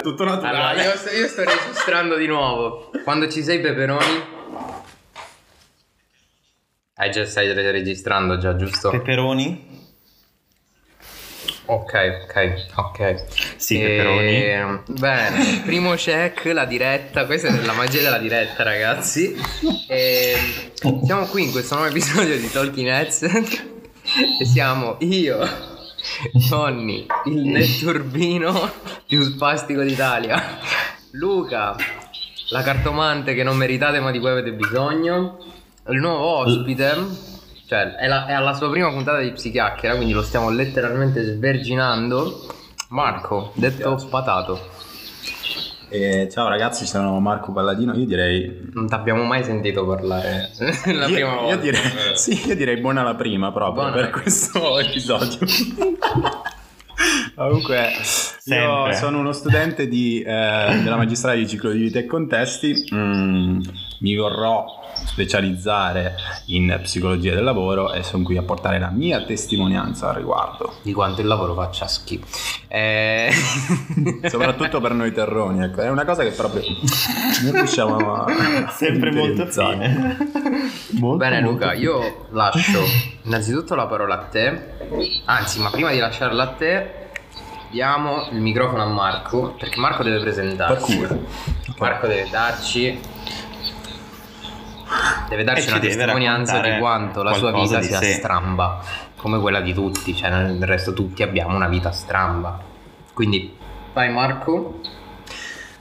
Tutto naturale. Allora, io sto, io sto registrando di nuovo. Quando ci sei, peperoni. Eh, già stai registrando, già, giusto? Peperoni? Ok, ok, ok. Sì, E- peperoni. Bene, primo check, la diretta. Questa è la magia della diretta, ragazzi. E siamo qui in questo nuovo episodio di Talking Heads. E siamo io, Johnny, il netturbino più spastico d'Italia. Luca, la cartomante che non meritate ma di cui avete bisogno. Il nuovo ospite, cioè è, la- è alla sua prima puntata di Psichiacchiera, quindi lo stiamo letteralmente sverginando. Marco, detto patato. E ciao ragazzi, sono Marco Palladino. Io direi. Non ti abbiamo mai sentito parlare la io, prima io volta. direi, sì, io direi buona la prima proprio Buona. per questo episodio. Comunque, io Sempre. sono uno studente di, eh, della magistrale di ciclo di vita e contesti. Mm, mi vorrò specializzare in psicologia del lavoro e sono qui a portare la mia testimonianza al riguardo. Di quanto il lavoro faccia schifo. Eh... Soprattutto per noi terroni, ecco. È una cosa che proprio non riusciamo a Sempre molto fine. Molto, Bene molto Luca, fine. io lascio innanzitutto la parola a te. Anzi, ma prima di lasciarla a te, diamo il microfono a Marco, perché Marco deve presentarsi. Marco deve darci deve darci ci una testimonianza di quanto la sua vita sia sé. stramba, come quella di tutti, cioè nel resto tutti abbiamo una vita stramba. Quindi vai Marco.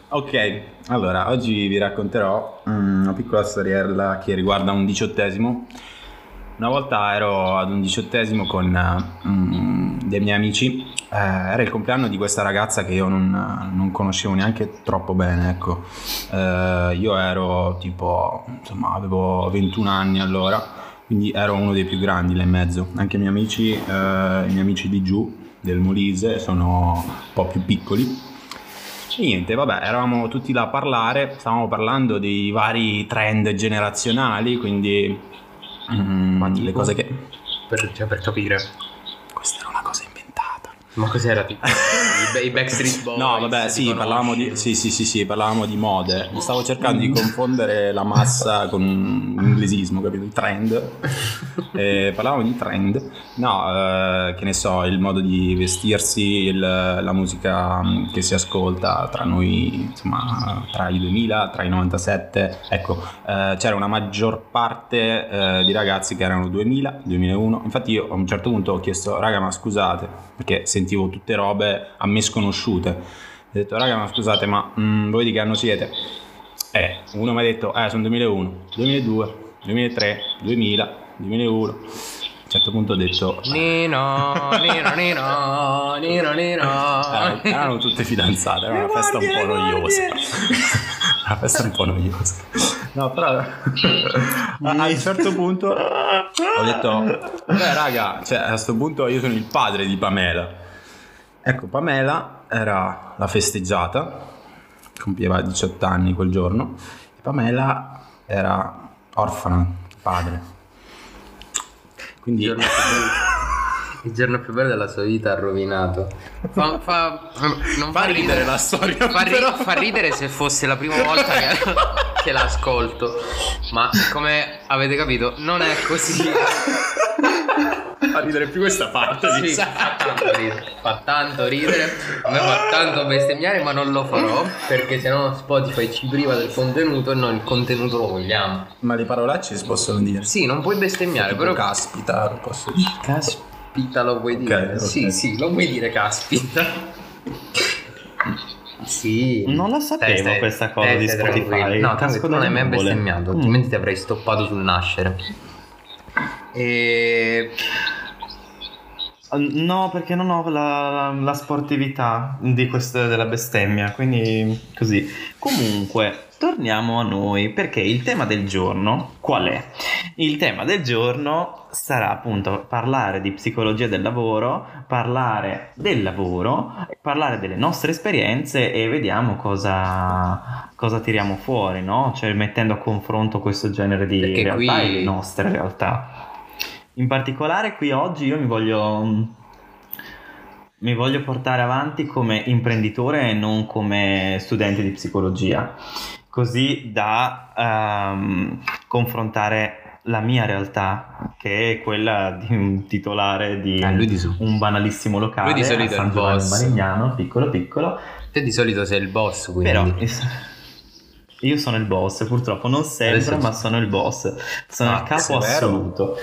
Ok, allora oggi vi racconterò mm, una piccola storiella che riguarda un diciottesimo. Una volta ero ad un diciottesimo con mm, dei miei amici, Eh, era il compleanno di questa ragazza che io non, non conoscevo neanche troppo bene, ecco. Eh, io ero tipo, insomma, avevo 21 anni allora, quindi ero uno dei più grandi là in mezzo. Anche i miei amici, eh, i miei amici di giù, del Molise, sono un po' più piccoli. E niente, vabbè, eravamo tutti là a parlare, stavamo parlando dei vari trend generazionali, quindi mm, Ma le cose che... Per, cioè, per capire. Questa era una cosa inventata. Ma cos'era? I, I Backstreet Boys. No, vabbè, sì, parlavamo di, sì, sì, sì, sì, parlavamo di mode. Stavo cercando di confondere la massa con un inglesismo, capito? I trend. Eh, parlavamo di trend. No, eh, che ne so, il modo di vestirsi, il- la musica mm, che si ascolta tra noi, insomma, tra i 2000, tra i 97. Ecco, eh, c'era una maggior parte eh, di ragazzi che erano 2000, 2001. Infatti io a un certo punto ho chiesto, raga, ma scusate, perché sentivo tutte robe a me sconosciute. Ho detto, raga, ma scusate, ma mm, voi di che anno siete? Eh, uno mi ha detto, eh, sono 2001, 2002, 2003, 2000, 2001. A un certo punto ho detto, Nino, Nino, Nino, Nino, Nino. eh, erano tutte fidanzate, era una festa un po' noiosa. Una festa un po' noiosa. No, però a, a un certo punto ho detto, beh raga, cioè a questo punto io sono il padre di Pamela. Ecco, Pamela era la festeggiata, compieva 18 anni quel giorno, e Pamela era orfana, padre. Il Quindi giorno, più bello, il giorno più bello della sua vita ha rovinato. Fa, fa- non fa ridere la storia, Fa, però. fa ridere se fosse la prima volta che, che l'ascolto. Ma come avete capito, non è così. Fa ridere più questa parte di Sì, fa tanto ridere. Fa tanto ridere. A me fa tanto bestemmiare, ma non lo farò. Perché sennò Spotify ci priva del contenuto e noi il contenuto lo vogliamo. Ma le parolacce si possono dire. Sì, non puoi bestemmiare, Tipo però. caspita, lo posso dire. Caspita lo vuoi dire? ok. Sì, sì, lo vuoi dire caspita. Sì. Non la sapevo Stai- questa cosa stai- di Spotify. tranquillo. No, tanto Casco tu non hai mai bestemmiato, Mm. altrimenti ti avrei stoppato sul nascere. E No, perché non ho la, la sportività di questa della bestemmia, quindi così. Comunque, torniamo a noi, perché il tema del giorno qual è? Il tema del giorno sarà appunto parlare di psicologia del lavoro, parlare del lavoro, parlare delle nostre esperienze e vediamo cosa, cosa tiriamo fuori, no? Cioè mettendo a confronto questo genere di Perché realtà qui- e le nostre realtà. In particolare qui oggi io mi voglio mm, mi voglio portare avanti come imprenditore e non come studente di psicologia, così da ehm, confrontare la mia realtà, che è quella di un titolare di, Eh, di un banalissimo locale Lui di solito è San il boss. Marignano, piccolo piccolo, Te di solito sei il boss, quindi. però io sono il boss, purtroppo non sempre, Adesso- ma sono il boss, sono Ah, il capo assoluto.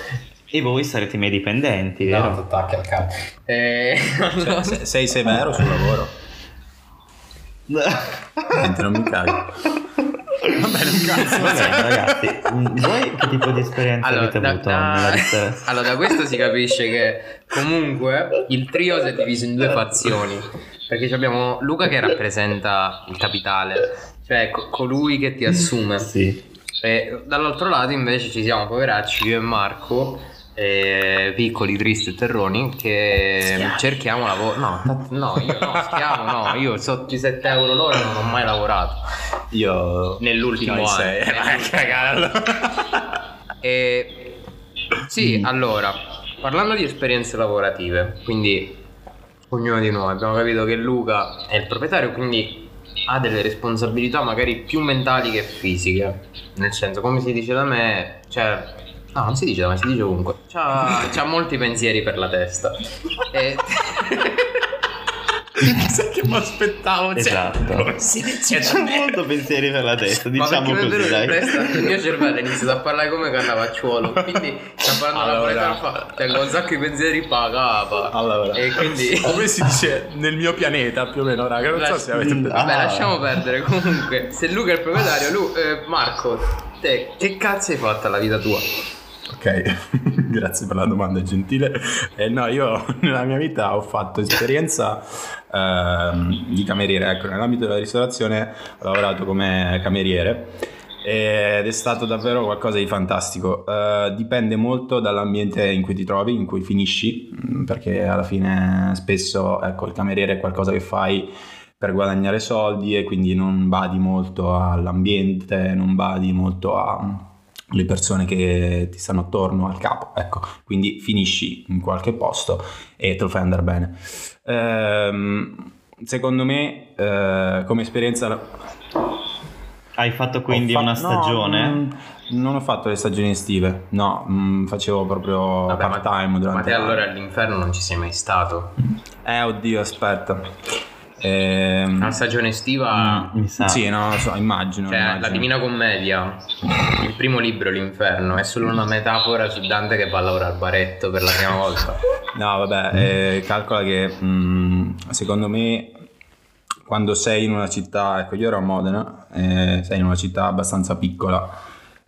E voi sarete i miei dipendenti, No, vero? attacchi al capo. Eh, Cioè, se- sei severo sul lavoro? Niente, non mi cago. Vabbè, non cazzo. Va bene, ragazzi, voi che tipo di esperienza Allora avete da, avuto da- nella vita? allora, da questo si capisce che comunque il trio si è diviso in due fazioni. Perché abbiamo Luca che rappresenta il capitale, cioè co- colui che ti assume. Sì. E dall'altro lato invece ci siamo poveracci, io e Marco, eh, piccoli, tristi e terroni, che cerchiamo lavoro. No, no, io no, schiavo no, io sotto i 7 euro l'ora non ho mai lavorato. Io Nell'ultimo anno. sei. Eh. E sì, allora, parlando di esperienze lavorative, quindi ognuno di noi abbiamo capito che Luca è il proprietario, quindi ha delle responsabilità magari più mentali che fisiche. Nel senso, come si dice da me, cioè No, non si dice da me, si dice ovunque. C'ha, c'ha molti pensieri per la testa. E... Sai che mi aspettavo? Cioè, Esatto. si dice molto pensieri per la testa, Ma diciamo così, vedo dai. testa il mio cervello ha iniziato a parlare come Cannavacciuolo Quindi sta parlando Allora. fa Tengo un sacco di pensieri pa capa Allora, E quindi come si dice nel mio pianeta più o meno, raga? Non so se avete Mm, pensato. Vabbè Ah. lasciamo perdere comunque Se Luca è il proprietario Lu, eh, Marco Te che cazzo hai fatto alla vita tua? Ok, grazie per la domanda gentile. Eh, no, io nella mia vita ho fatto esperienza ehm, di cameriere, ecco, nell'ambito della ristorazione ho lavorato come cameriere ed è stato davvero qualcosa di fantastico. Eh, dipende molto dall'ambiente in cui ti trovi, in cui finisci, mm, perché alla fine spesso ecco, il cameriere è qualcosa che fai per guadagnare soldi e quindi non badi molto all'ambiente, non badi molto a le persone che ti stanno attorno al capo, ecco, quindi finisci in qualche posto e te lo fai andare bene. Ehm, secondo me, eh, come esperienza... Hai fatto quindi ho fa- una no, stagione? mm, non ho fatto le stagioni estive, no, mm, facevo proprio Vabbè, ma- part-time Ma durante te l'anno. allora all'inferno non ci sei mai stato Eh, oddio, aspetta. Ehm, Una stagione estiva Mm, mi sa. Sì, no, so, immagino. Cioè, immagino. la Divina Commedia, il primo libro, L'inferno, è solo una metafora su Dante che va a lavorare al baretto per la prima volta. No, vabbè, eh, calcola che mh, secondo me quando sei in una città, ecco io ero a Modena, eh, sei in una città abbastanza piccola,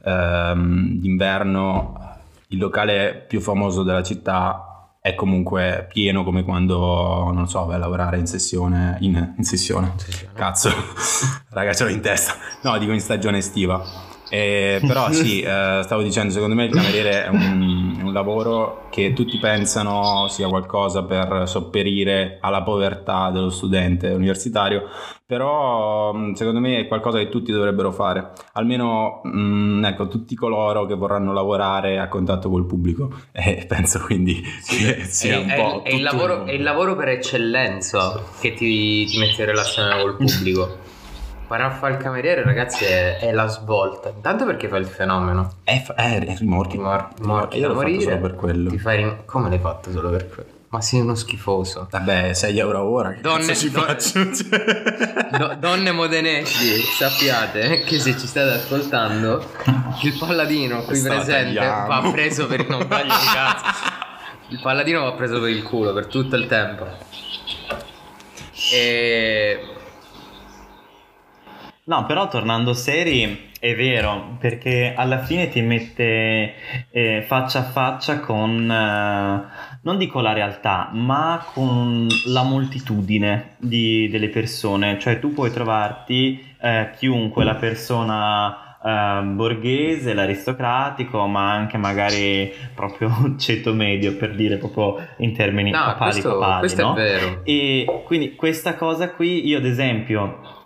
ehm, d'inverno il locale più famoso della città è comunque pieno come quando, non so, vai a lavorare in sessione, in, in sessione, cazzo, raga ce l'ho in testa, no dico in stagione estiva. Eh, però sì, eh, stavo dicendo, secondo me il cameriere è un, un lavoro che tutti pensano sia qualcosa per sopperire alla povertà dello studente universitario, però mh, secondo me è qualcosa che tutti dovrebbero fare, almeno mh, ecco, tutti coloro che vorranno lavorare a contatto col pubblico. E penso quindi che sia è, un è- po' è il tutto lavoro, è il lavoro per eccellenza che ti, ti mette in relazione col pubblico. Fare a fare il cameriere, ragazzi, è, è la svolta. Intanto perché fa il fenomeno. È, fa- è, è rimorchi. Ti mor- morchi Io da l'ho fatto morire. solo per quello. Ti fai rim- Come l'hai fatto solo per quello? Ma sei uno schifoso. Vabbè, 6 euro a ora, che Donne- ci donne- faccio? Do- donne modenesi, sappiate che se ci state ascoltando, il palladino qui presente tagliamo. va preso per il non taglio di cazzo. Il palladino va preso per il culo per tutto il tempo. E No, però tornando seri, è vero, perché alla fine ti mette eh, faccia a faccia con, eh, non dico la realtà, ma con la moltitudine di- delle persone. Cioè tu puoi trovarti eh, chiunque, la persona eh, borghese, l'aristocratico, ma anche magari proprio ceto medio, per dire proprio in termini no, papali questo, papali, questo no? è vero. E quindi questa cosa qui, io ad esempio,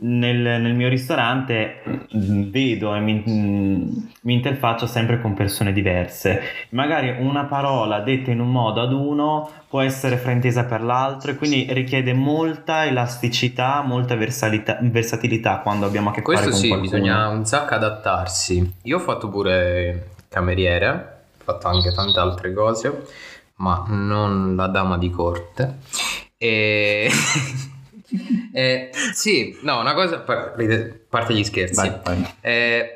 nel, nel mio ristorante vedo e mi, mi interfaccio sempre con persone diverse. Magari una parola detta in un modo ad uno può essere fraintesa per l'altro e quindi richiede molta elasticità, molta versalita- versatilità quando abbiamo a che Questo fare con sì, qualcuno. bisogna un sacco adattarsi. Io ho fatto pure cameriere, ho fatto anche tante altre cose, ma non la dama di corte. E... e sì, no, una cosa, a parte gli scherzi. Vai, vai. Eh,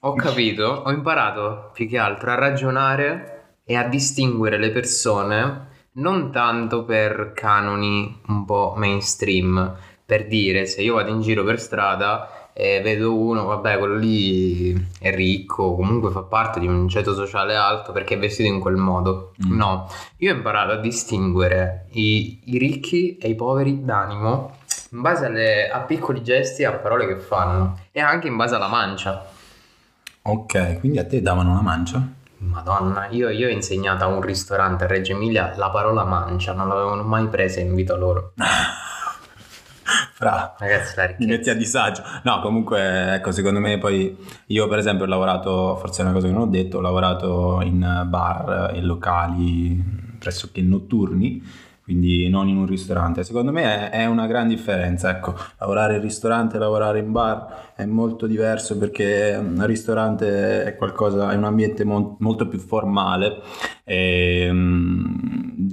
ho capito, ho imparato più che altro a ragionare e a distinguere le persone non tanto per canoni un po' mainstream, per dire se io vado in giro per strada e vedo uno, vabbè, quello lì è ricco, comunque fa parte di un ceto sociale alto perché è vestito in quel modo. Mm. No, io ho imparato a distinguere i, i ricchi e i poveri d'animo in base alle- a piccoli gesti e a parole che fanno e anche in base alla mancia. Ok, quindi a te davano una mancia? Madonna, io, io ho insegnato a un ristorante a Reggio Emilia la parola mancia, non l'avevano mai presa in vita loro. Ragazzi, la mi metti a ricchezza. disagio. No, comunque, ecco, secondo me poi io per esempio ho lavorato, forse è una cosa che non ho detto, ho lavorato in bar e locali pressoché notturni, quindi non in un ristorante. Secondo me è, è una gran differenza, ecco, lavorare in ristorante e lavorare in bar è molto diverso perché un ristorante è qualcosa, è un ambiente mon- molto più formale e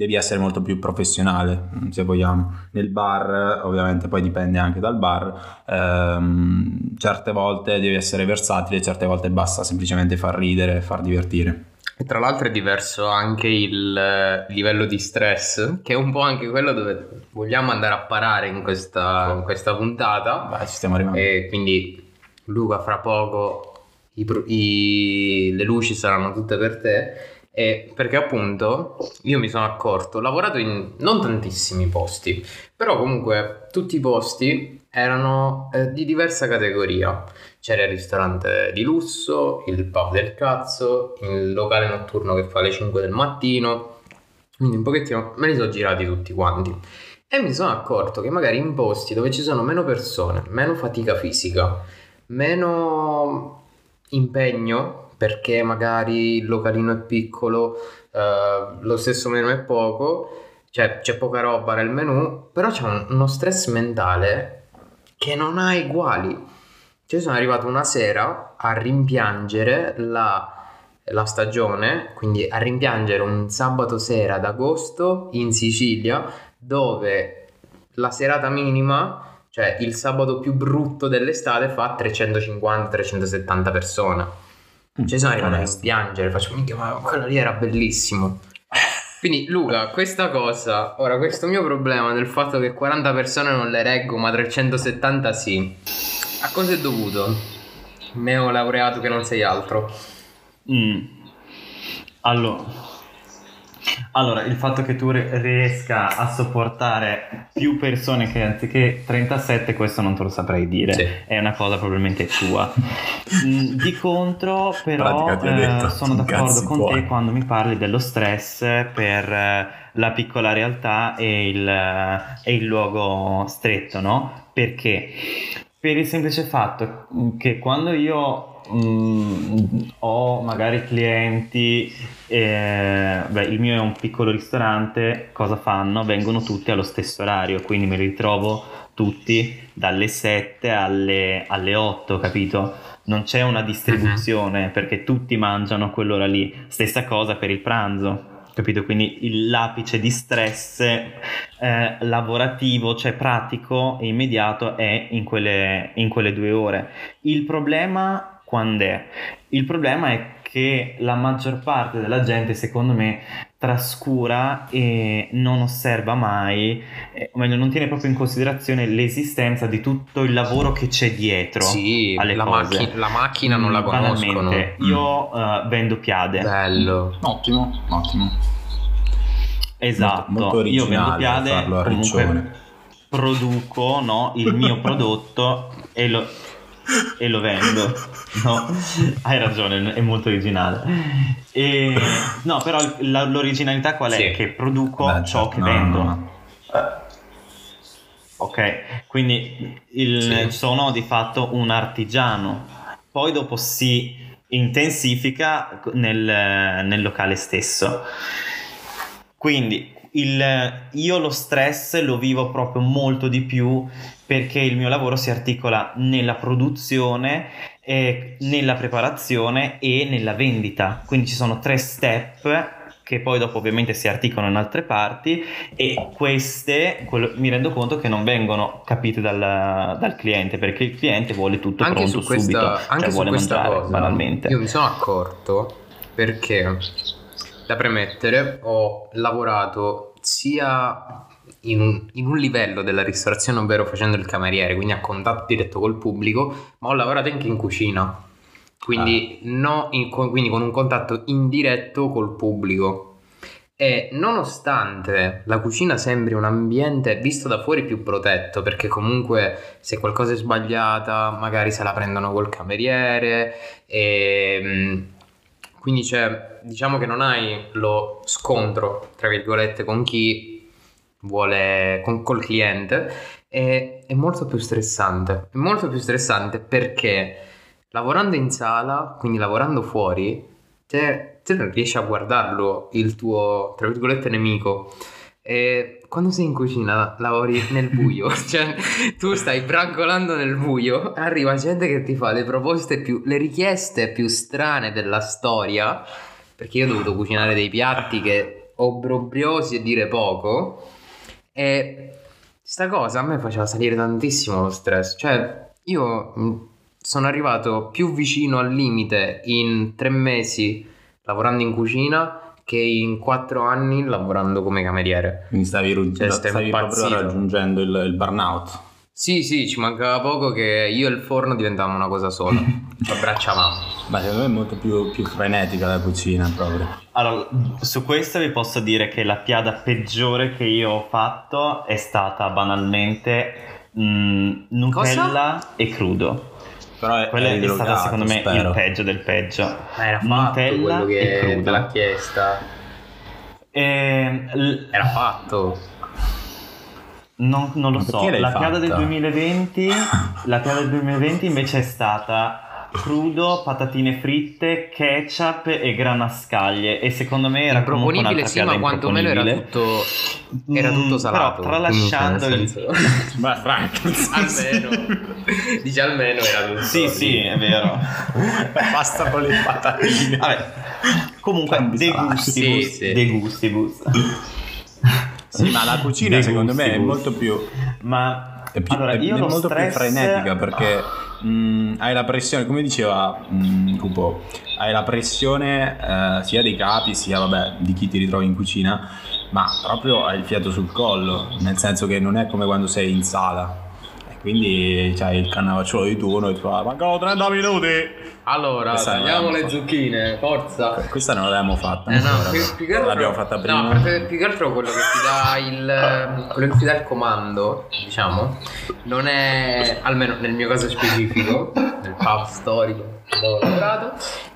devi essere molto più professionale, se vogliamo. Nel bar, ovviamente poi dipende anche dal bar, ehm, certe volte devi essere versatile, certe volte basta semplicemente far ridere far divertire. E tra l'altro è diverso anche il eh, livello di stress, che è un po' anche quello dove vogliamo andare a parare in questa, in questa puntata. Vai, ci stiamo arrivando. E quindi Luca, fra poco i i- le luci saranno tutte per te. E perché appunto io mi sono accorto, ho lavorato in non tantissimi posti, però comunque tutti i posti erano eh, di diversa categoria. C'era il ristorante di lusso, il pub del cazzo, il locale notturno che fa alle 5 del mattino. Quindi un pochettino me li sono girati tutti quanti. E mi sono accorto che magari in posti dove ci sono meno persone, meno fatica fisica, meno impegno, perché magari il localino è piccolo, eh, lo stesso menù è poco, cioè c'è poca roba nel menù, però c'è un- uno stress mentale che non ha uguali. Cioè sono arrivato una sera a rimpiangere la, la stagione, quindi a rimpiangere un sabato sera d'agosto in Sicilia, dove la serata minima, cioè il sabato più brutto dell'estate, fa 350-370 persone. Cioè sono arrivato a Onesto. rimpiangere, faccio minchia, ma quello lì era bellissimo. Quindi Luca, questa cosa, ora questo mio problema del fatto che 40 persone non le reggo, ma 370 sì, a cosa è dovuto? Neo laureato che non sei altro. Mm. Allora, allora, il fatto che tu ri- riesca a sopportare più persone che anziché 37, questo non te lo saprei dire. Sì. È una cosa probabilmente tua. Mm, Di contro, però, eh, detto, sono d'accordo con tuoi. te quando mi parli dello stress per eh, la piccola realtà e il, eh, e il luogo stretto, no? Perché? Per il semplice fatto che quando io mm, ho magari clienti, eh, beh, il mio è un piccolo ristorante, cosa fanno? Vengono tutti allo stesso orario, quindi me li ritrovo tutti dalle 7 alle, alle 8, capito? Non c'è una distribuzione perché tutti mangiano a quell'ora lì. Stessa cosa per il pranzo, capito? Quindi il- l'apice di stress eh, lavorativo, cioè pratico e immediato è in quelle, in quelle due ore. Il problema quando è? Il problema è che la maggior parte della gente, secondo me, trascura e non osserva mai, eh, o meglio, non tiene proprio in considerazione l'esistenza di tutto il lavoro che c'è dietro. Sì, alle la, cose. macchi- la macchina non la Mm, conoscono. banalmente, io eh, vendo piade. Bello. Ottimo, ottimo. Esatto, Molto- molto io vendo piade, comunque produco no, il mio prodotto e lo, e lo vendo. No, hai ragione, è molto originale. E, no, però la- l'originalità qual è? Sì. Che produco Beh, ciò che no, vendo. no. Ok? Ok, quindi il- Sì. sono di fatto un artigiano. Poi dopo si intensifica nel, nel locale stesso. Quindi il- io lo stress lo vivo proprio molto di più perché il mio lavoro si articola nella produzione, e nella preparazione e nella vendita. Quindi ci sono tre step che poi dopo ovviamente si articolano in altre parti e queste quello- mi rendo conto che non vengono capite dal, dal cliente perché il cliente vuole tutto anche pronto su questa, subito, anche cioè su vuole questa mangiare cosa banalmente. io mi sono accorto perché da premettere ho lavorato sia in un, in un livello della ristorazione ovvero facendo il cameriere quindi a contatto diretto col pubblico ma ho lavorato anche in cucina. Quindi, no in- con- quindi con un contatto indiretto col pubblico. E nonostante la cucina sembri un ambiente visto da fuori più protetto, perché comunque se qualcosa è sbagliata, magari se la prendono col cameriere, e mm, quindi c'è, diciamo che non hai lo scontro, tra virgolette, con chi vuole, con, col cliente, e è molto più stressante. È molto più stressante perché lavorando in sala, quindi lavorando fuori, te, te riesci a guardarlo il tuo, tra virgolette, nemico. E quando sei in cucina lavori nel buio, cioè tu stai brancolando nel buio, arriva gente che ti fa le proposte più, le richieste più strane della storia, perché io ho dovuto cucinare dei piatti che obbrobriosi e dire poco, e sta cosa a me faceva salire tantissimo lo stress, cioè io mh, sono arrivato più vicino al limite in tre mesi lavorando in cucina che in quattro anni lavorando come cameriere. Quindi stavi, ru- Cioè, stavi proprio raggiungendo il, il burnout. Sì, sì, ci mancava poco che io e il forno diventavamo una cosa sola. Ci abbracciavamo. Ma secondo me è molto più, più frenetica la cucina proprio. Allora, su questo vi posso dire che la piada peggiore che io ho fatto è stata banalmente mm, Nutella e crudo. Però è, Quella eri è stata secondo me spero. il peggio del peggio. Ma era fatto Nutella quello che te l'ha chiesta. E, l- Era fatto. non, non lo so, la piada del fatta? 2020 la piada del 2020 invece è stata crudo, patatine fritte, ketchup e grana a scaglie e secondo me era comunque Improponibile sì, ma quantomeno era tutto, era tutto Mm, salato. però tralasciando il- senso- Ma Frank, almeno. Dice almeno era tutto. Sì, sì, è vero. basta con le patatine. Vabbè, comunque Cambi de salato. gustibus, Sì, sì. de gustibus. Sì, ma la cucina Dei secondo me è molto più Ma è, più, allora è- io è lo molto stress più frenetica perché mh, hai la pressione, come diceva mh, Cupo, hai la pressione eh, sia dei capi sia vabbè, di chi ti ritrovi in cucina, ma proprio hai il fiato sul collo, nel senso che non è come quando sei in sala. Quindi c'hai il cannavacciolo di turno e ti fa mancano 30 minuti. Allora, Questa tagliamo le zucchine, forza. Questa non l'abbiamo fatta. Eh no, più, più altro, L'abbiamo fatta prima. No, perché più che altro quello che ti dà il quello che ti dà il comando, diciamo, non è almeno nel mio caso specifico, nel pub storico dove ho lavorato.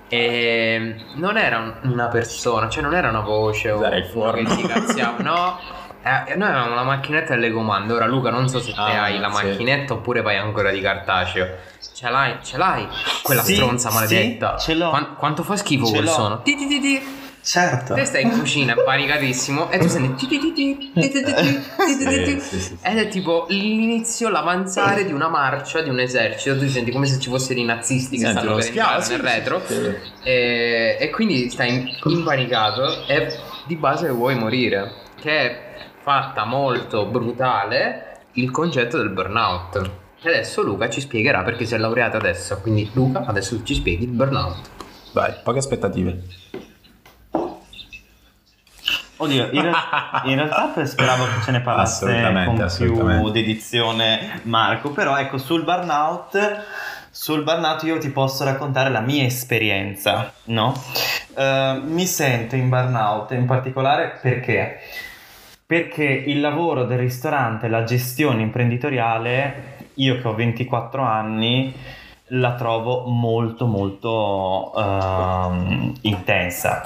E non era un- una persona, cioè non era una voce o il uno che ti cazziava, no. Eh, noi avevamo la macchinetta delle comande. Ora, Luca, non so se te Ah, hai la sì. macchinetta oppure vai ancora di cartaceo. Ce l'hai, ce l'hai. Quella Sì, stronza sì, maledetta. ce l'ho. Quan- quanto fa schifo Ce quel l'ho. suono? Ti ti ti ti. certo. Te stai in cucina panicatissimo e tu senti ti ti ti ti, ti ti ti ti, ti ti ti ti. Sì, sì, sì. ed è tipo l'inizio, l'avanzare di una marcia di un esercito. Tu senti come se ci fossero i nazisti che stanno per entrare sì, nel sì, retro. sì. E, e quindi stai impanicato e di base vuoi morire. Che è fatta molto brutale il concetto del burnout. E adesso Luca ci spiegherà perché si è laureato adesso. Quindi Luca, adesso ci spieghi il burnout. Vai, poche aspettative. Oddio, in, real- in realtà speravo che ce ne parlasse Assolutamente, con più dedizione Marco, però ecco sul burnout, sul burnout io ti posso raccontare la mia esperienza, no? Eh, mi sento in burnout in particolare perché? Perché il lavoro del ristorante, la gestione imprenditoriale, io che ho 24 anni, la trovo molto molto uh, intensa.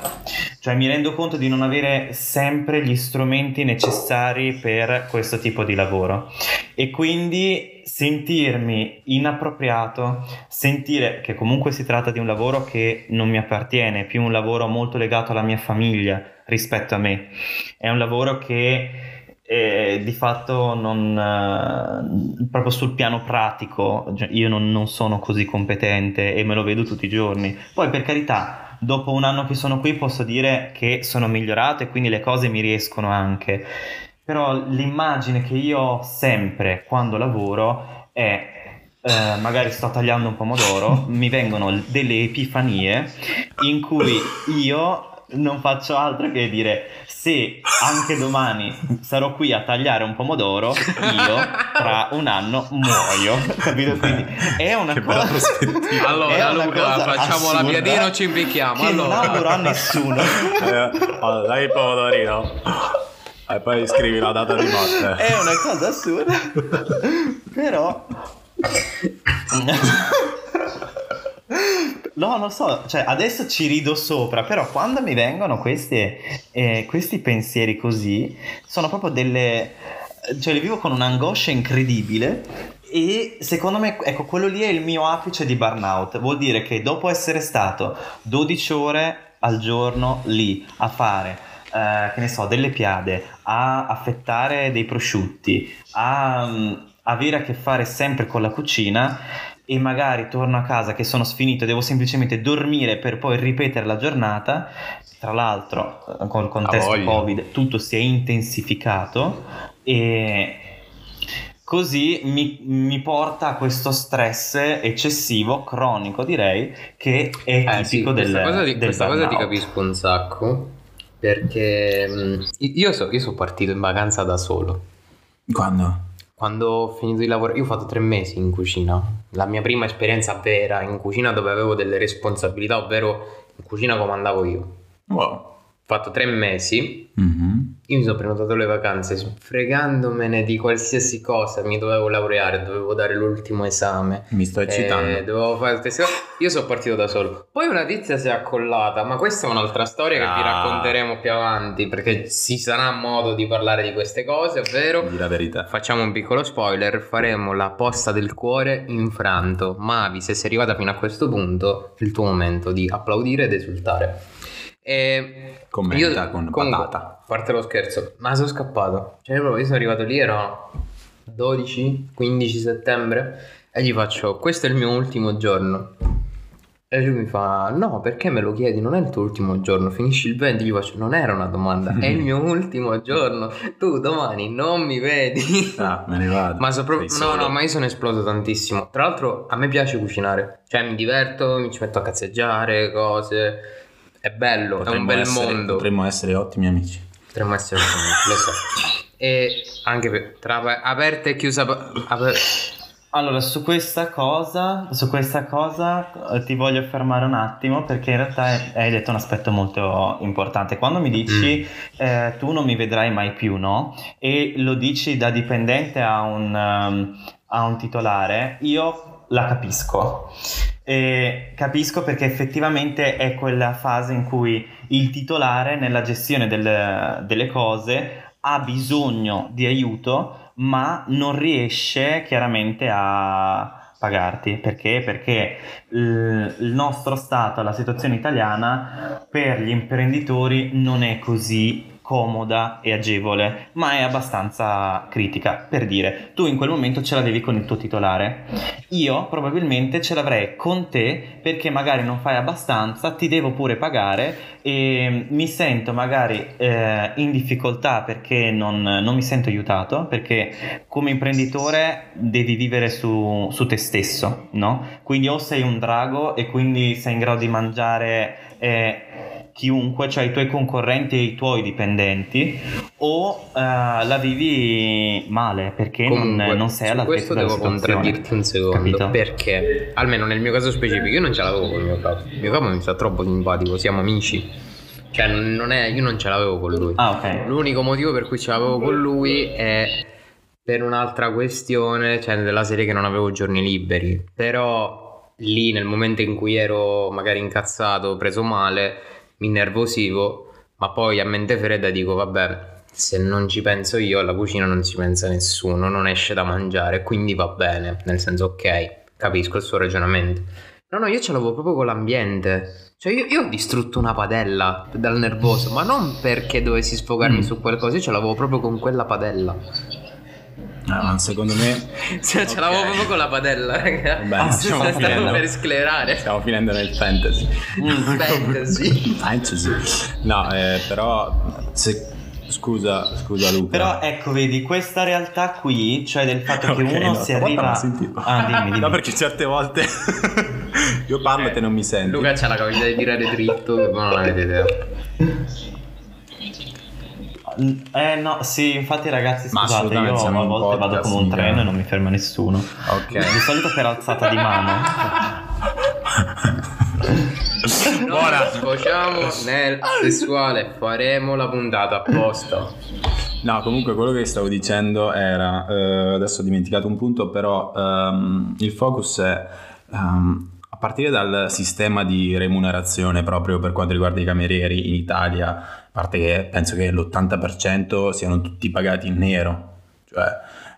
Cioè mi rendo conto di non avere sempre gli strumenti necessari per questo tipo di lavoro e quindi sentirmi inappropriato, sentire che comunque si tratta di un lavoro che non mi appartiene, più un lavoro molto legato alla mia famiglia rispetto a me. È un lavoro che e di fatto non, eh, proprio sul piano pratico cioè, io non, non, sono così competente e me lo vedo tutti i giorni poi per carità dopo un anno che sono qui posso dire che sono migliorato e quindi le cose mi riescono anche però l'immagine che io ho sempre quando lavoro è eh, magari sto tagliando un pomodoro mi vengono delle epifanie in cui io non faccio altro che dire se anche domani sarò qui a tagliare un pomodoro, io tra un anno muoio. Capito? Quindi è una che cosa. allora, una Luca, cosa facciamo la piadina o ci impicchiamo. Allora. non auguro a nessuno. eh, allora, dai il pomodorino. E poi scrivi la data di morte. È una cosa assurda. Però. No, non so, cioè adesso ci rido sopra, però quando mi vengono queste, eh, questi pensieri così, sono proprio delle... cioè li vivo con un'angoscia incredibile e secondo me, ecco, quello lì è il mio apice di burnout, vuol dire che dopo essere stato 12 ore al giorno lì a fare Uh, che ne so, delle piade, a affettare dei prosciutti, a um, avere a che fare sempre con la cucina, e magari torno a casa che sono sfinito e devo semplicemente dormire per poi ripetere la giornata, tra l'altro eh, col contesto Covid tutto si è intensificato e così mi, mi, porta a questo stress eccessivo, cronico direi, che è eh, tipico sì, del Questa cosa, di, questa cosa ti capisco un sacco, perché mm, io, so, io sono partito in vacanza da solo. Quando? Quando ho finito di lavorare, io ho fatto tre mesi in cucina. La mia prima esperienza vera in cucina dove avevo delle responsabilità, ovvero in cucina comandavo io. Wow fatto tre mesi, mm-hmm. Io mi sono prenotato le vacanze, fregandomene di qualsiasi cosa, mi dovevo laureare, dovevo dare l'ultimo esame. Mi sto eccitando. Eh, dovevo fare il test. Io sono partito da solo. Poi una tizia si è accollata, ma questa è un'altra storia ah. che vi racconteremo più avanti, perché ci sarà modo di parlare di queste cose, ovvero... Di la verità. Facciamo un piccolo spoiler, faremo la posta del cuore infranto. Mavi, se sei arrivata fino a questo punto, è il tuo momento di applaudire ed esultare. E Commenta io, con comunque, patata. A parte lo scherzo, ma sono scappato. Cioè, proprio io sono arrivato lì, era 12-15 settembre. E gli faccio: Questo è il mio ultimo giorno. E lui mi fa: No, perché me lo chiedi? Non è il tuo ultimo giorno. Finisci il 20. Gli faccio: Non era una domanda, è il mio ultimo giorno. Tu domani non mi vedi. Ah, me ne vado. Ma so proprio, no, no, ma io sono esploso tantissimo. Tra l'altro, a me piace cucinare. Cioè, mi diverto, mi ci metto a cazzeggiare, cose. È bello, potremmo è un bel essere, mondo. Potremmo essere ottimi amici. Potremmo essere ottimi amici, lo so. E anche per, tra aperta e chiusa. Aper... Allora, su questa cosa, su questa cosa eh, ti voglio fermare un attimo perché in realtà hai detto un aspetto molto importante. Quando mi dici mm. eh, tu non mi vedrai mai più, no? E lo dici da dipendente a un, um, a un titolare, io la capisco. E capisco perché effettivamente è quella fase in cui il titolare nella gestione del, delle cose ha bisogno di aiuto ma non riesce chiaramente a pagarti perché? Perché il nostro stato, la situazione italiana per gli imprenditori non è così comoda e agevole, ma è abbastanza critica. Per dire, tu in quel momento ce l'avevi con il tuo titolare, io probabilmente ce l'avrei con te perché magari non fai abbastanza, ti devo pure pagare e mi sento magari eh, in difficoltà perché non, non, mi sento aiutato, perché come imprenditore devi vivere su, su te stesso, no? Quindi o sei un drago e quindi sei in grado di mangiare... Eh, chiunque, cioè i tuoi concorrenti e i tuoi dipendenti, o uh, la vivi male perché Comunque, non, non sei situazione. Questo devo contraddirti un secondo, Capito? perché almeno nel mio caso specifico io non ce l'avevo con il mio capo. Il mio capo mi sta troppo simpatico, siamo amici. Cioè, non è, io non ce l'avevo con lui. Ah, ok. L'unico motivo per cui ce l'avevo con lui è per un'altra questione, cioè della serie che non avevo giorni liberi. Però lì nel momento in cui ero magari incazzato, preso male, mi innervosivo, ma poi a mente fredda dico vabbè, se non ci penso io alla cucina non ci pensa nessuno, non esce da mangiare, quindi va bene, nel senso ok, capisco il suo ragionamento. No, no, io ce l'avevo proprio con l'ambiente. Cioè, io, io ho distrutto una padella dal nervoso, ma non perché dovessi sfogarmi Mm. su qualcosa, io ce l'avevo proprio con quella padella. Ah, secondo me Cioè, ce l'avevo proprio con la padella, raga. Vabbè, stiamo Stavo finendo. per sclerare. stiamo finendo nel fantasy. Fantasy. Fantasy. No, eh, però se- scusa, scusa Luca. Però ecco, vedi, questa realtà qui, cioè del fatto che Ok, uno no, si arriva... Ah, dimmi, dimmi. No, perché certe volte io parlo e te non mi senti. Luca c'ha la capacità di tirare dritto, che voi non avete idea. Eh no, sì, infatti ragazzi scusate, io a volte vado come un treno e non mi ferma nessuno. Ok. Di solito per alzata di mano. Ora sfociamo nel sessuale, faremo la puntata apposta. No, comunque quello che stavo dicendo era, eh, adesso ho dimenticato un punto, però ehm, il focus è ehm, a partire dal sistema di remunerazione proprio per quanto riguarda i camerieri in Italia, a parte che penso che l'80% siano tutti pagati in nero, cioè...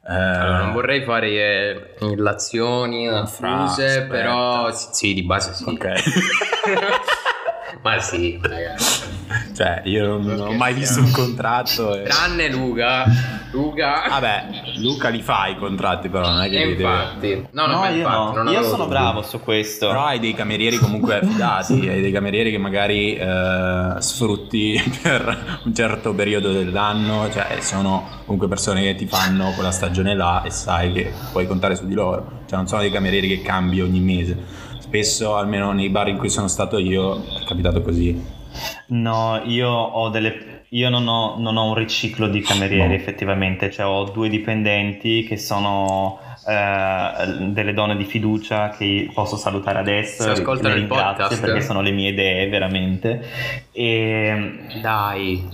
eh, Allora, non vorrei fare eh, illazioni affuse, però sì, sì, di base sì. Ok, Ma sì, ragazzi. Cioè io non, non ho mai visto un contratto. E... Tranne Luca. Luca. Vabbè, Luca li fa i contratti però, non è che li deve... infatti. No, no, No, io infatti, no. Io sono dubbi. bravo su questo. Però hai dei camerieri comunque affidati, hai dei camerieri che magari eh, sfrutti per un certo periodo dell'anno, cioè sono comunque persone che ti fanno quella stagione là e sai che puoi contare su di loro, cioè non sono dei camerieri che cambi ogni mese. Spesso, almeno nei bar in cui sono stato io, è capitato così. No, io ho delle. Io non ho, non ho un riciclo di camerieri No. effettivamente, cioè ho due dipendenti che sono eh, delle donne di fiducia che posso salutare adesso. Se e ascoltano il podcast. Perché sono le mie idee veramente. E Dai.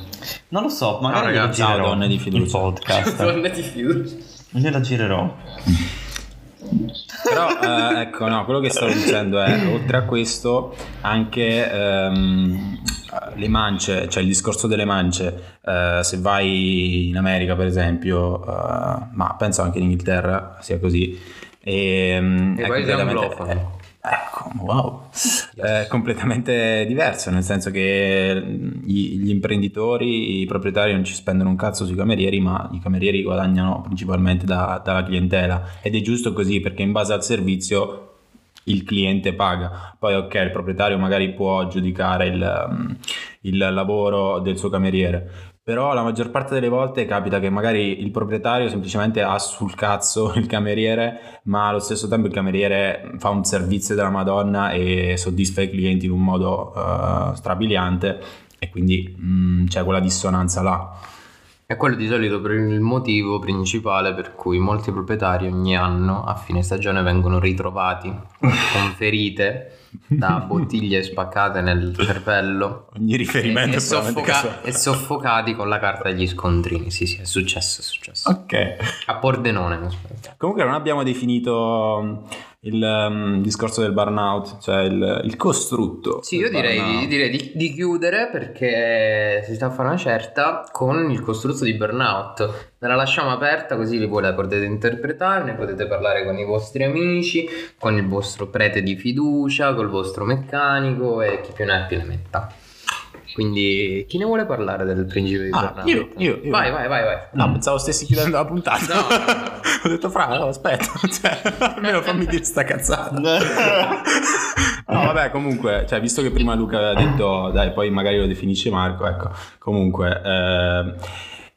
non lo so, magari ragazzi, ciao, girerò donne di il fiducia. podcast. Donne di fiducia. Glielo girerò. Però eh, ecco, no, quello che stavo dicendo è, oltre a questo, anche ehm, le mance, cioè il discorso delle mance, eh, se vai in America per esempio, eh, ma penso anche in Inghilterra sia così, e, E poi sei anglofoni. Ecco, wow, è completamente diverso, nel senso che gli, gli imprenditori, i proprietari non ci spendono un cazzo sui camerieri, ma i camerieri guadagnano principalmente da- dalla clientela. Ed è giusto così perché in base al servizio il cliente paga. Poi ok, il proprietario magari può giudicare il, il lavoro del suo cameriere, però la maggior parte delle volte capita che magari il proprietario semplicemente ha sul cazzo il cameriere, ma allo stesso tempo il cameriere fa un servizio della Madonna e soddisfa i clienti in un modo eh, strabiliante e quindi mm, c'è quella dissonanza là. È quello di solito il motivo principale per cui molti proprietari ogni anno a fine stagione vengono ritrovati con ferite da bottiglie spaccate nel cervello Ogni riferimento e, e soffoca- e soffocati con la carta degli scontrini. Sì, sì, è successo, è successo. Ok. A Pordenone. Comunque non abbiamo definito il um, discorso del burnout, cioè il, il costrutto. Sì, io direi, direi di- di chiudere perché si sta a fare una certa con il costruzzo di burnout. Ve la lasciamo aperta così voi la potete interpretare, ne potete parlare con i vostri amici, con il vostro prete di fiducia, col vostro meccanico e chi più ne ha più ne metta. Quindi chi ne vuole parlare del principio di Ah, burnout? io, io, io. Vai, vai, vai, vai. No, pensavo stessi chiudendo la puntata. No, no, no. Ho detto, fra, no, aspetta, cioè, almeno fammi dire sta cazzata. No, vabbè, comunque, cioè, visto che prima Luca aveva detto, dai, poi magari lo definisce Marco, ecco, comunque, eh,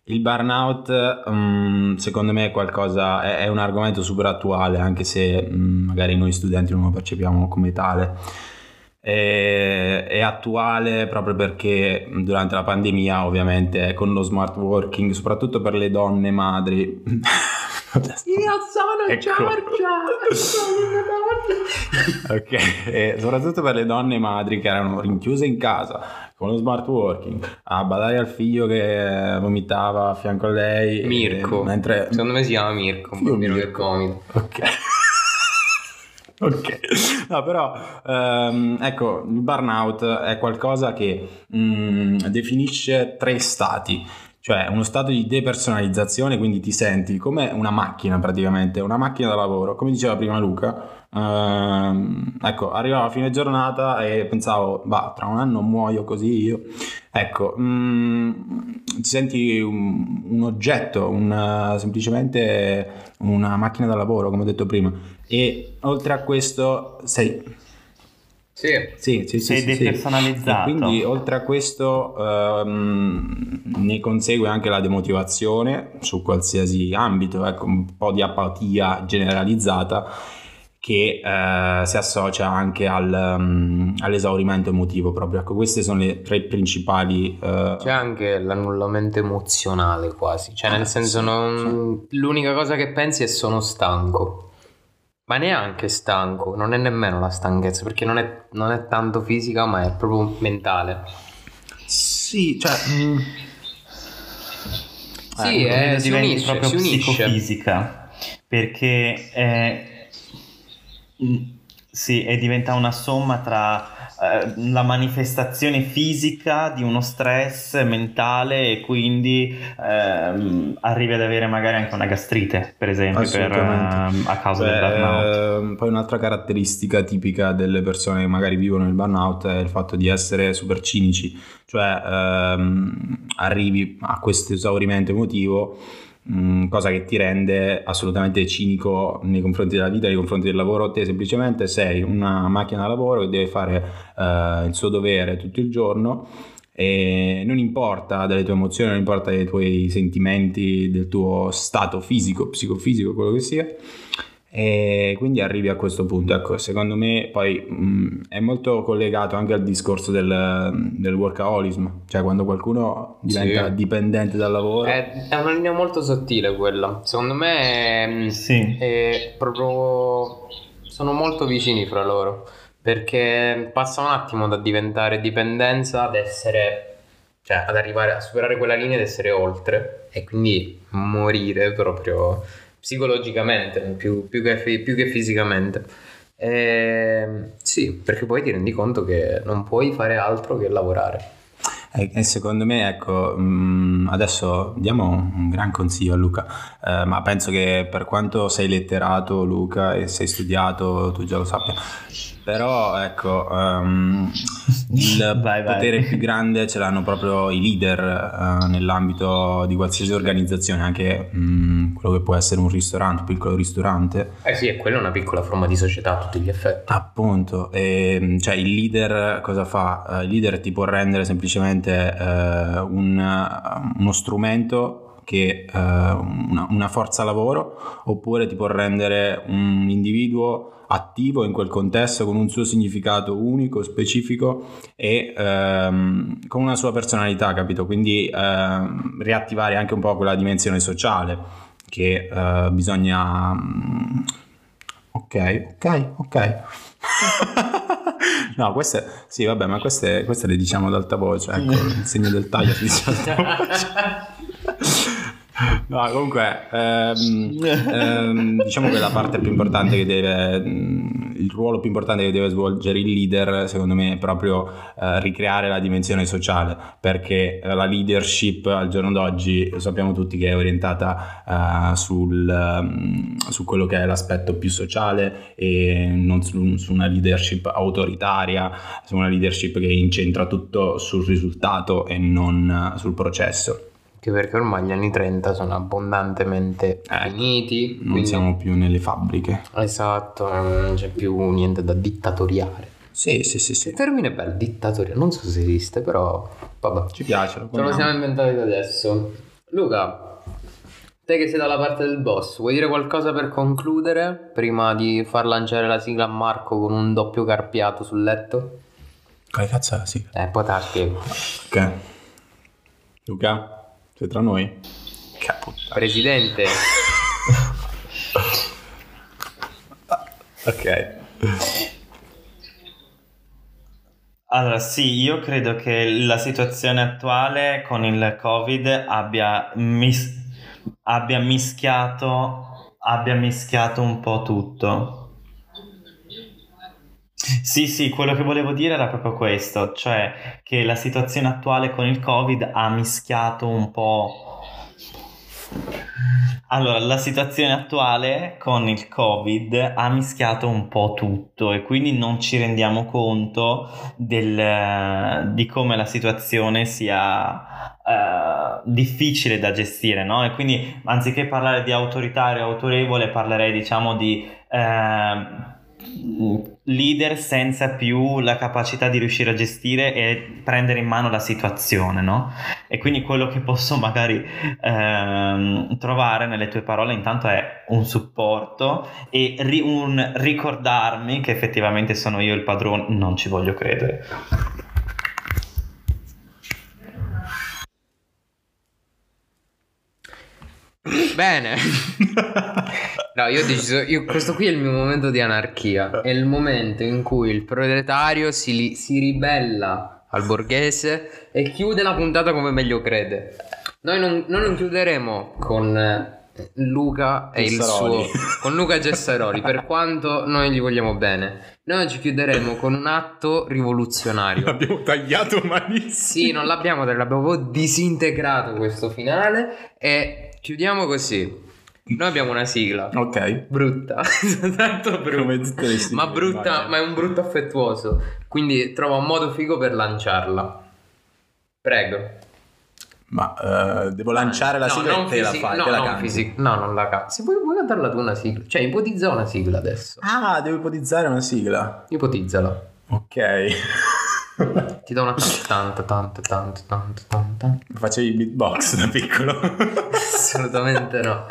il burnout, mm, secondo me, è qualcosa, è, è un argomento super attuale, anche se mm, magari noi studenti non lo percepiamo come tale. È, è attuale proprio perché durante la pandemia, ovviamente, con lo smart working, soprattutto per le donne madri. Io sono Ecco. Giorgia, sono una donna. Ok, e soprattutto per le donne madri che erano rinchiuse in casa con lo smart working a badare al figlio che vomitava a fianco a lei. e- Mirko, mentre... secondo me si chiama Mirko, un Io bambino Mirko. che vomita. Ok. Ok, no, però ehm, ecco, il burnout è qualcosa che mm, definisce tre stati, cioè uno stato di depersonalizzazione, quindi ti senti come una macchina praticamente, una macchina da lavoro, come diceva prima Luca. ehm, ecco, arrivavo a fine giornata e pensavo, va, tra un anno muoio così io. Ecco, mm, ti senti un, un oggetto, un, semplicemente una macchina da lavoro, come ho detto prima. E oltre a questo sei... Sì. Sì, sì, sì, Sei sì, sì. depersonalizzato. Quindi oltre a questo ehm, ne consegue anche la demotivazione su qualsiasi ambito, ecco, un po' di apatia generalizzata che eh, si associa anche al, mm, all'esaurimento emotivo proprio. Ecco, queste sono le tre principali... eh, C'è anche l'annullamento emozionale quasi, cioè nel Ah, senso sì, non... l'unica cosa che pensi è sono stanco. Ma neanche stanco, non è nemmeno la stanchezza, perché non è, non è tanto fisica, ma è proprio mentale. Sì, cioè... mm, Sì, Eh, eh, si unisce, proprio si unisce. psicofisica perché eh, mm, sì, e diventa una somma tra eh, la manifestazione fisica di uno stress mentale e quindi ehm, arrivi ad avere magari anche una gastrite, per esempio, per, ehm, a causa Beh, del burnout. ehm, poi un'altra caratteristica tipica delle persone che magari vivono il burnout è il fatto di essere super cinici, cioè ehm, arrivi a questo esaurimento emotivo, mh, cosa che ti rende assolutamente cinico nei confronti della vita, nei confronti del lavoro, te semplicemente sei una macchina da lavoro che deve fare eh, il suo dovere tutto il giorno e non importa delle tue emozioni, non importa dei tuoi sentimenti, del tuo stato fisico, psicofisico, quello che sia. E quindi arrivi a questo punto. Ecco, secondo me poi mh, è molto collegato anche al discorso del, del workaholism, cioè quando qualcuno diventa Sì. dipendente dal lavoro. È, è una linea molto sottile quella. Secondo me mm, Sì. è proprio... sono molto vicini fra loro. Perché passa un attimo da diventare dipendenza ad essere... cioè ad arrivare a superare quella linea ed essere oltre. E quindi morire proprio psicologicamente, più, più che, più che fisicamente. E, sì, perché poi ti rendi conto che non puoi fare altro che lavorare. E, secondo me, ecco, mh, adesso diamo un gran consiglio a Luca, eh, ma penso che per quanto sei letterato, Luca, e sei studiato, tu già lo sappia. Però, ecco, ehm, il Vai, vai. potere più grande ce l'hanno proprio i leader eh, nell'ambito di qualsiasi organizzazione, anche mh, quello che può essere un ristorante, un piccolo ristorante. Eh sì, e quella è una piccola forma di società a tutti gli effetti. Appunto, e, cioè il leader cosa fa? Eh, il leader ti può rendere semplicemente eh, un- uno strumento che eh, una, una forza lavoro oppure ti può rendere un individuo attivo in quel contesto con un suo significato unico, specifico e ehm, con una sua personalità, capito? Quindi ehm, riattivare anche un po' quella dimensione sociale che eh, bisogna... mm, Ok, ok, ok. no, queste, sì, vabbè, ma queste, queste le diciamo ad alta voce, ecco, il segno del taglio si dice ad alta voce. No, comunque, ehm, ehm, diciamo che la parte più importante che deve, mh, il ruolo più importante che deve svolgere il leader, secondo me, è proprio eh, ricreare la dimensione sociale, perché la leadership al giorno d'oggi sappiamo tutti che è orientata eh, sul, mm, su quello che è l'aspetto più sociale e non su, su una leadership autoritaria, su una leadership che incentra tutto sul risultato e non eh, sul processo. Anche perché ormai gli anni 30 sono abbondantemente Eh, finiti. Non quindi- siamo più nelle fabbriche. Esatto, non c'è più niente da dittatoriare. Sì, sì, sì, sì. Il termine bello, dittatoriale, non so se esiste, però vabbè. Ci piace. lo Ce lo siamo inventati da adesso. Luca, te che sei dalla parte del boss, vuoi dire qualcosa per concludere prima di far lanciare la sigla a Marco con un doppio carpiato sul letto? Quale cazzo è la sigla? Eh, poi te la spiego. Ok. Luca, sei tra noi? Che puttana. Presidente, Ok. Allora, sì, io credo che la situazione attuale con il Covid abbia, mis- abbia mischiato abbia mischiato un po' tutto. Sì, sì, quello che volevo dire era proprio questo, cioè che la situazione attuale con il Covid ha mischiato un po'... Allora, la situazione attuale con il Covid ha mischiato un po' tutto e quindi non ci rendiamo conto del, di come la situazione sia uh, difficile da gestire, no? E quindi anziché parlare di autoritario, autorevole, parlerei diciamo di... Uh, leader senza più la capacità di riuscire a gestire e prendere in mano la situazione, no? E quindi quello che posso magari ehm, trovare nelle tue parole intanto è un supporto e ri- un ricordarmi che effettivamente sono io il padrone, non ci voglio credere. Bene. No, io ho deciso, io, questo qui è il mio momento di anarchia. È il momento in cui il proletario si, si ribella al borghese e chiude la puntata come meglio crede. Noi non, noi non chiuderemo con eh, Luca e il suo con Luca Gessaroli per quanto noi gli vogliamo bene noi oggi chiuderemo con un atto rivoluzionario l'abbiamo tagliato malissimo sì non l'abbiamo l'abbiamo proprio disintegrato questo finale e chiudiamo così noi abbiamo una sigla. Ok. Brutta. Tanto brutta. ma brutta, ma è un brutto affettuoso. Quindi trova un modo figo per lanciarla. Prego. Ma uh, devo lanciare ah, la no, sigla e te la fai, no, te la non fisi- no, non la canto. Se vuoi, vuoi cantarla tu una sigla. Cioè, ipotizza una sigla adesso. Ah, devo ipotizzare una sigla. Ipotizzala. Ok. Ti do una tanta, tanta, tanta, tanta, tanta. Facevi beatbox da piccolo? Assolutamente no.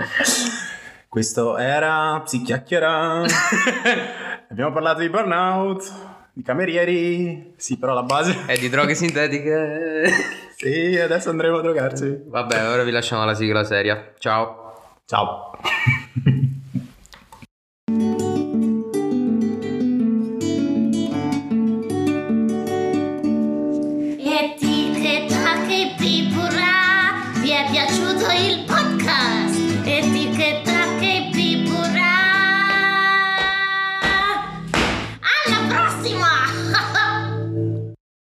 Questo era Psichiacchiera. Abbiamo parlato di burnout, di camerieri. Sì, però la base... E di droghe sintetiche. Sì, adesso andremo a drogarci. Vabbè, ora vi lasciamo la sigla seria. Ciao. Ciao.